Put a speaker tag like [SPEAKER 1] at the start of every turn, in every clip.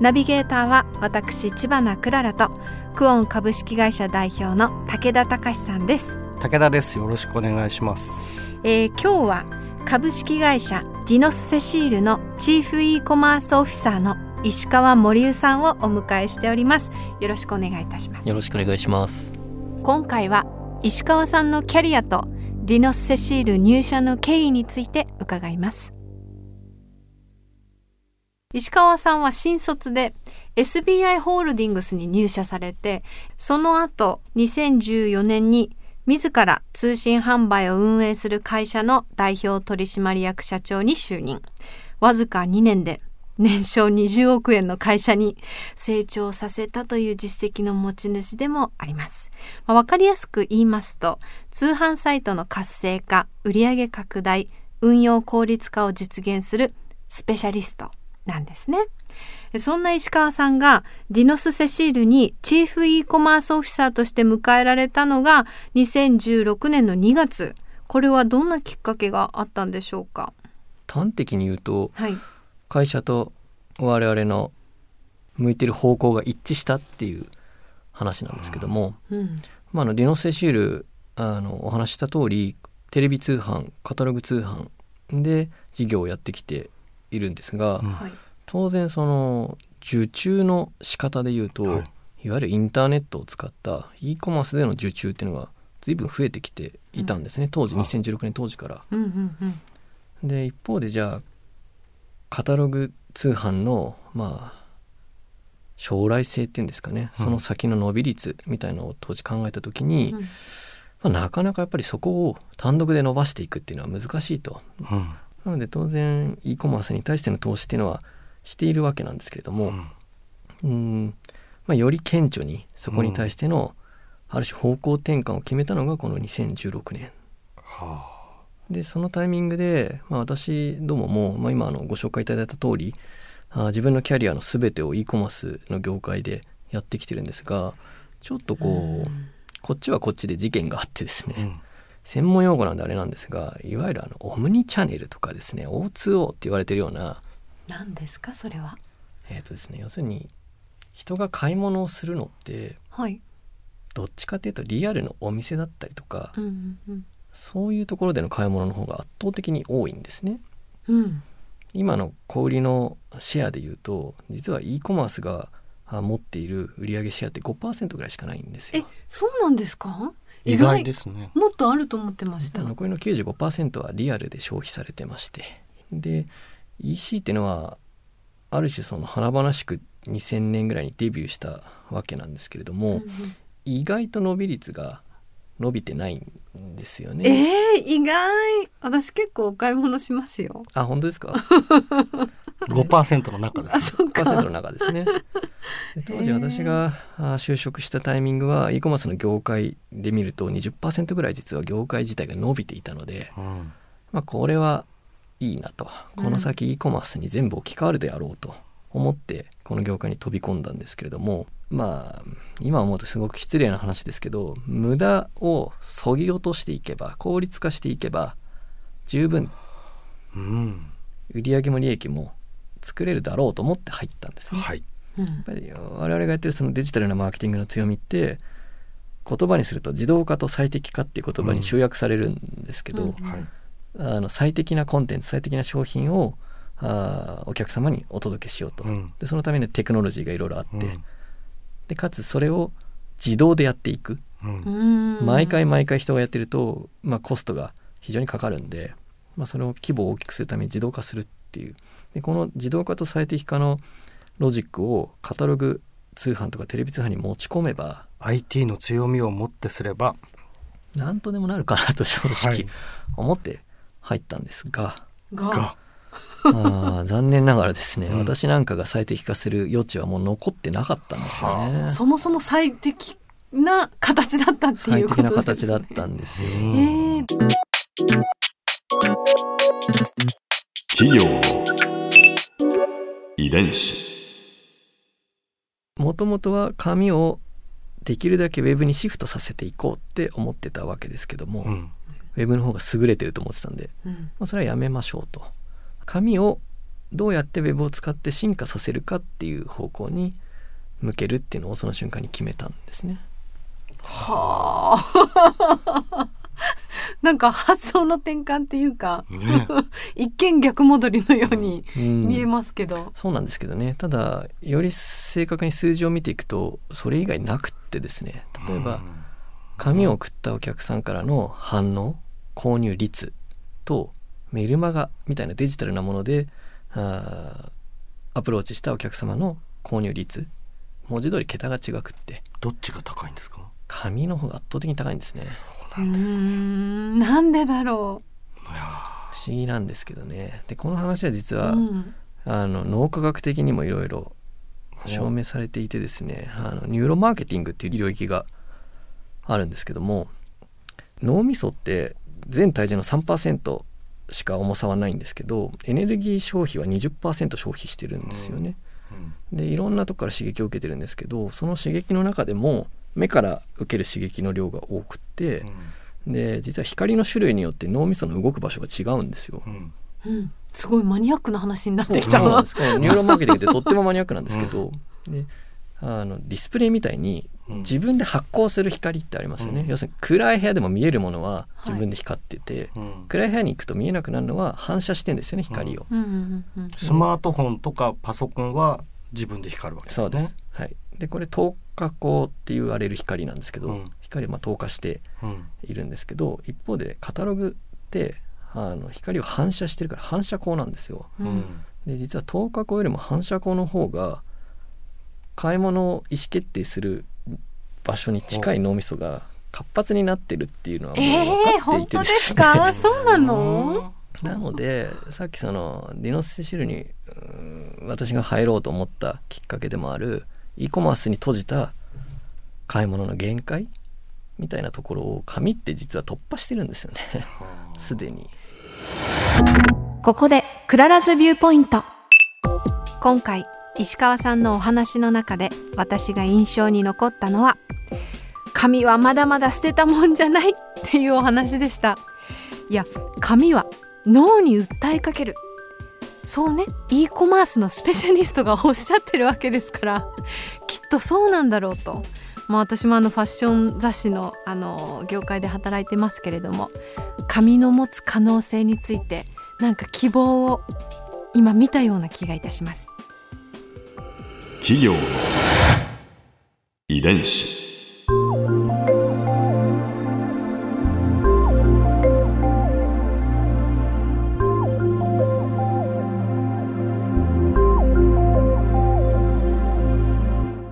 [SPEAKER 1] ナビゲーターは私千葉なクララとクオン株式会社代表の武田隆さんです。
[SPEAKER 2] 武田です。よろしくお願いします。
[SPEAKER 1] えー、今日は株式会社ディノスセシールのチーフ e コマースオフィサーの石川森生さんをお迎えしております。よろしくお願いいたします。
[SPEAKER 3] よろしくお願いします。
[SPEAKER 1] 今回は石川さんのキャリアとディノスセシール入社の経緯について伺います石川さんは新卒で SBI ホールディングスに入社されてその後2014年に自ら通信販売を運営する会社の代表取締役社長に就任わずか2年で年商20億円の会社に成長させたという実績の持ち主でもあります。まあ、かりやすく言いますと、通販サイトの活性化、売上拡大、運用効率化を実現するスペシャリストなんですね。そんな石川さんがディノスセシールにチーフ e コマースオフィサーとして迎えられたのが2016年の2月。これはどんなきっかけがあったんでしょうか？
[SPEAKER 3] 端的に言うと、
[SPEAKER 1] はい、
[SPEAKER 3] 会社と我々の向いてる方向が一致したっていう話なんですけども、
[SPEAKER 1] うん、
[SPEAKER 3] まあ、あのディノスセシールあのお話しした通りテレビ通販カタログ通販で事業をやってきているんですが、
[SPEAKER 2] うん。
[SPEAKER 1] はい、
[SPEAKER 3] 当然その受注の仕方で言うと、
[SPEAKER 2] はい。
[SPEAKER 3] い、わゆるインターネットを使った e コマースでの受注っていうのが随分増えてきていたんですね、当時
[SPEAKER 2] あ
[SPEAKER 3] 2016年当時から。
[SPEAKER 1] うんうんうん。
[SPEAKER 3] で一方でじゃあカタログ通販のまあ将来性っていうんですかね、
[SPEAKER 2] うん。
[SPEAKER 3] その先の伸び率みたいのを当時考えた時に、
[SPEAKER 1] うん。
[SPEAKER 3] まあ、なかなかやっぱりそこを単独で伸ばしていくっていうのは難しいと。
[SPEAKER 2] うん
[SPEAKER 3] なので当然 e コマースに対しての投資っていうのはしているわけなんですけれども、うん。まあ、より顕著にそこに対してのある種方向転換を決めたのがこの2016年。
[SPEAKER 2] は
[SPEAKER 3] でそのタイミングで、まあ、私どもも、まあ、今あのご紹介いただいた通りあ自分のキャリアの全てを e コマースの業界でやってきてるんですがちょっとこう、こっちはこっちで事件があってですね、
[SPEAKER 2] あ、うん
[SPEAKER 3] 専門用語なんであれなんですがいわゆるあのオムニチャンネルとかですね O2O って言われてるような
[SPEAKER 1] 何ですかそれは？
[SPEAKER 3] えーとですね、要するに人が買い物をするのって
[SPEAKER 1] はい、
[SPEAKER 3] どっちかっていうとリアルのお店だったりとか、
[SPEAKER 1] うんうんうん。
[SPEAKER 3] そういうところでの買い物の方が圧倒的に多いんですね。
[SPEAKER 1] うん。
[SPEAKER 3] 今の小売りのシェアでいうと実は e コマースがあ持っている売上シェアって5%ぐらいしかないんです
[SPEAKER 1] え
[SPEAKER 3] よ。
[SPEAKER 1] そうなんですか？
[SPEAKER 2] 意外ですね。
[SPEAKER 1] もっとあると思ってました。
[SPEAKER 3] 残りの95%はリアルで消費されてまして。で EC っていうのはある種その華々しく2000年ぐらいにデビューしたわけなんですけれども、
[SPEAKER 1] うんうん。
[SPEAKER 3] 意外と伸び率が伸びてないんですよね。
[SPEAKER 1] えー、意外。私結構お買い物しますよ。
[SPEAKER 3] あ本当ですか？
[SPEAKER 2] 5%の中ですね。
[SPEAKER 1] あそうか。
[SPEAKER 3] 5%の中ですね。で当時私があ就職したタイミングは e コマースの業界で見ると20%ぐらい実は業界自体が伸びていたので、
[SPEAKER 2] うん。
[SPEAKER 3] まあ、これはいいなと。この先 e コマースに全部置き換わるであろうと思ってこの業界に飛び込んだんですけれどもまあ今思うとすごく失礼な話ですけど無駄をそぎ落としていけば効率化していけば十分
[SPEAKER 2] うん
[SPEAKER 3] 売上も利益も作れるだろうと思って入ったんですね。
[SPEAKER 2] はい。
[SPEAKER 1] うん。
[SPEAKER 3] やっぱり我々がやってるそのデジタルなマーケティングの強みって言葉にすると自動化と最適化っていう言葉に集約されるんですけど、
[SPEAKER 1] うん。
[SPEAKER 2] はい。
[SPEAKER 3] あの最適なコンテンツ最適な商品をあーお客様にお届けしようと、
[SPEAKER 2] うん。
[SPEAKER 3] でそのためにテクノロジーがいろいろあって、
[SPEAKER 2] うん。
[SPEAKER 3] でかつそれを自動でやっていく、
[SPEAKER 2] うん。
[SPEAKER 1] うん。
[SPEAKER 3] 毎回毎回人がやってると、まあ、コストが非常にかかるんで、まあ、それを規模を大きくするために自動化するっていう。でこの自動化と最適化のロジックをカタログ通販とかテレビ通販に持ち込めば
[SPEAKER 2] IT の強みをもってすれば
[SPEAKER 3] 何とでもなるかなと正
[SPEAKER 2] は
[SPEAKER 3] 直
[SPEAKER 2] い。
[SPEAKER 3] 思って入ったんですが、
[SPEAKER 1] が。
[SPEAKER 2] が
[SPEAKER 3] あー残念ながらですね、
[SPEAKER 2] うん。
[SPEAKER 3] 私なんかが最適化する余地はもう残ってなかったんですよね。
[SPEAKER 1] そもそも最適な形だったってい
[SPEAKER 3] 最
[SPEAKER 1] うことね。
[SPEAKER 3] 形だったんですよ。
[SPEAKER 2] うん
[SPEAKER 1] えー。
[SPEAKER 4] 企業。の遺伝子。
[SPEAKER 3] もともとは紙をできるだけウェブにシフトさせていこうって思ってたわけですけども、
[SPEAKER 2] うん。
[SPEAKER 3] ウェブの方が優れてると思ってたんで、
[SPEAKER 1] うん。
[SPEAKER 3] まあ、それはやめましょうと紙をどうやってウェブを使って進化させるかっていう方向に向けるっていうのをその瞬間に決めたんですね。
[SPEAKER 1] はあ。なんか発想の転換っていうか、
[SPEAKER 2] ね
[SPEAKER 1] 一見逆戻りのように
[SPEAKER 3] うん
[SPEAKER 1] 見えますけど。
[SPEAKER 3] そうなんですけどねただより正確に数字を見ていくとそれ以外なくってですね例えば紙を送ったお客さんからの反応購入率とメルマガみたいなデジタルなものでアプローチしたお客様の購入率文字通り桁が違くって。
[SPEAKER 2] どっちが高いんですか？
[SPEAKER 3] 紙の方が圧倒的に高いんですね。
[SPEAKER 1] うーん。なんでだろ
[SPEAKER 2] いや
[SPEAKER 3] 不思議なんですけどね。でこの話は実
[SPEAKER 1] う。
[SPEAKER 3] は、
[SPEAKER 1] うん。
[SPEAKER 3] あの脳科学的にもいろいろ証明されていてですねあのニューロマーケティングっていう領域があるんですけども脳みそって全体重の3%しか重さはないんですけどエネルギー消費は20%消費してるんですよね。
[SPEAKER 2] うん
[SPEAKER 3] でいろんなとこから刺激を受けてるんですけどその刺激の中でも目から受ける刺激の量が多くってで実は光の種類によって脳みその動く場所が違うんですよ。
[SPEAKER 2] うん。
[SPEAKER 1] うん。すごいマニアックな話になってきた
[SPEAKER 3] うなんニューロマーケティングってとってもマニアックなんですけど、であのディスプレイみたいに
[SPEAKER 2] うん。
[SPEAKER 3] 自分で発光する光ってありますよね、
[SPEAKER 2] うん。
[SPEAKER 3] 要するに暗い部屋でも見えるものは
[SPEAKER 1] はい。
[SPEAKER 3] 自分で光ってて、
[SPEAKER 2] うん。
[SPEAKER 3] 暗い部屋に行くと見えなくなるのは反射してんですよね光を、
[SPEAKER 1] うんうんうん
[SPEAKER 2] スマートフォンとかパソコンは自分で光るわけですね。
[SPEAKER 3] そうです、はい、でこれ透過光って言われる光なんですけど、
[SPEAKER 2] うん。
[SPEAKER 3] 光はまあ透過して
[SPEAKER 2] うん。
[SPEAKER 3] いるんですけど一方でカタログってあの光を反射してるから反射光なんですよ。
[SPEAKER 1] うん
[SPEAKER 2] うん。
[SPEAKER 3] で実は透過光よりも反射光の方が買い物を意思決定する場所に近い脳みそが活発になってるっていうのはもう
[SPEAKER 1] え
[SPEAKER 3] 分
[SPEAKER 1] ー、
[SPEAKER 3] かっていて
[SPEAKER 1] 本当です
[SPEAKER 3] ですね、
[SPEAKER 1] か？そうなの？
[SPEAKER 3] なのでさっきそのディノスシルにうん私が入ろうと思ったきっかけでもある e コマースに閉じた買い物の限界みたいなところを紙って実は突破してるんですよね。すでに。
[SPEAKER 1] ここで Clara's Viewpoint。今回石川さんのお話の中で私が印象に残ったのは紙はまだまだ捨てたもんじゃないっていうお話でした。いや紙は脳に訴えかけるそうね。e コマースのスペシャリストがおっしゃってるわけですからきっとそうなんだろうと。まあ私もあのファッション雑誌のあの業界で働いてますけれども紙の持つ可能性についてなんか希望を今見たような気がいたします。
[SPEAKER 4] 企業の遺伝子。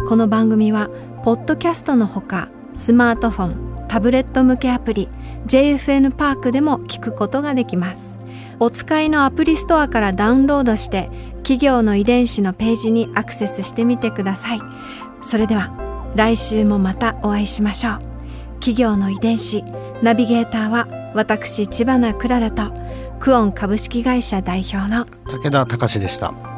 [SPEAKER 1] この番組はポッドキャストのほかスマートフォンタブレット向けアプリ JFN パークでも聞くことができます。お使いのアプリストアからダウンロードして企業の遺伝子のページにアクセスしてみてください。それでは来週もまたお会いしましょう。企業の遺伝子ナビゲーターは私千葉なクララとクオン株式会社代表の
[SPEAKER 2] 武田隆でした。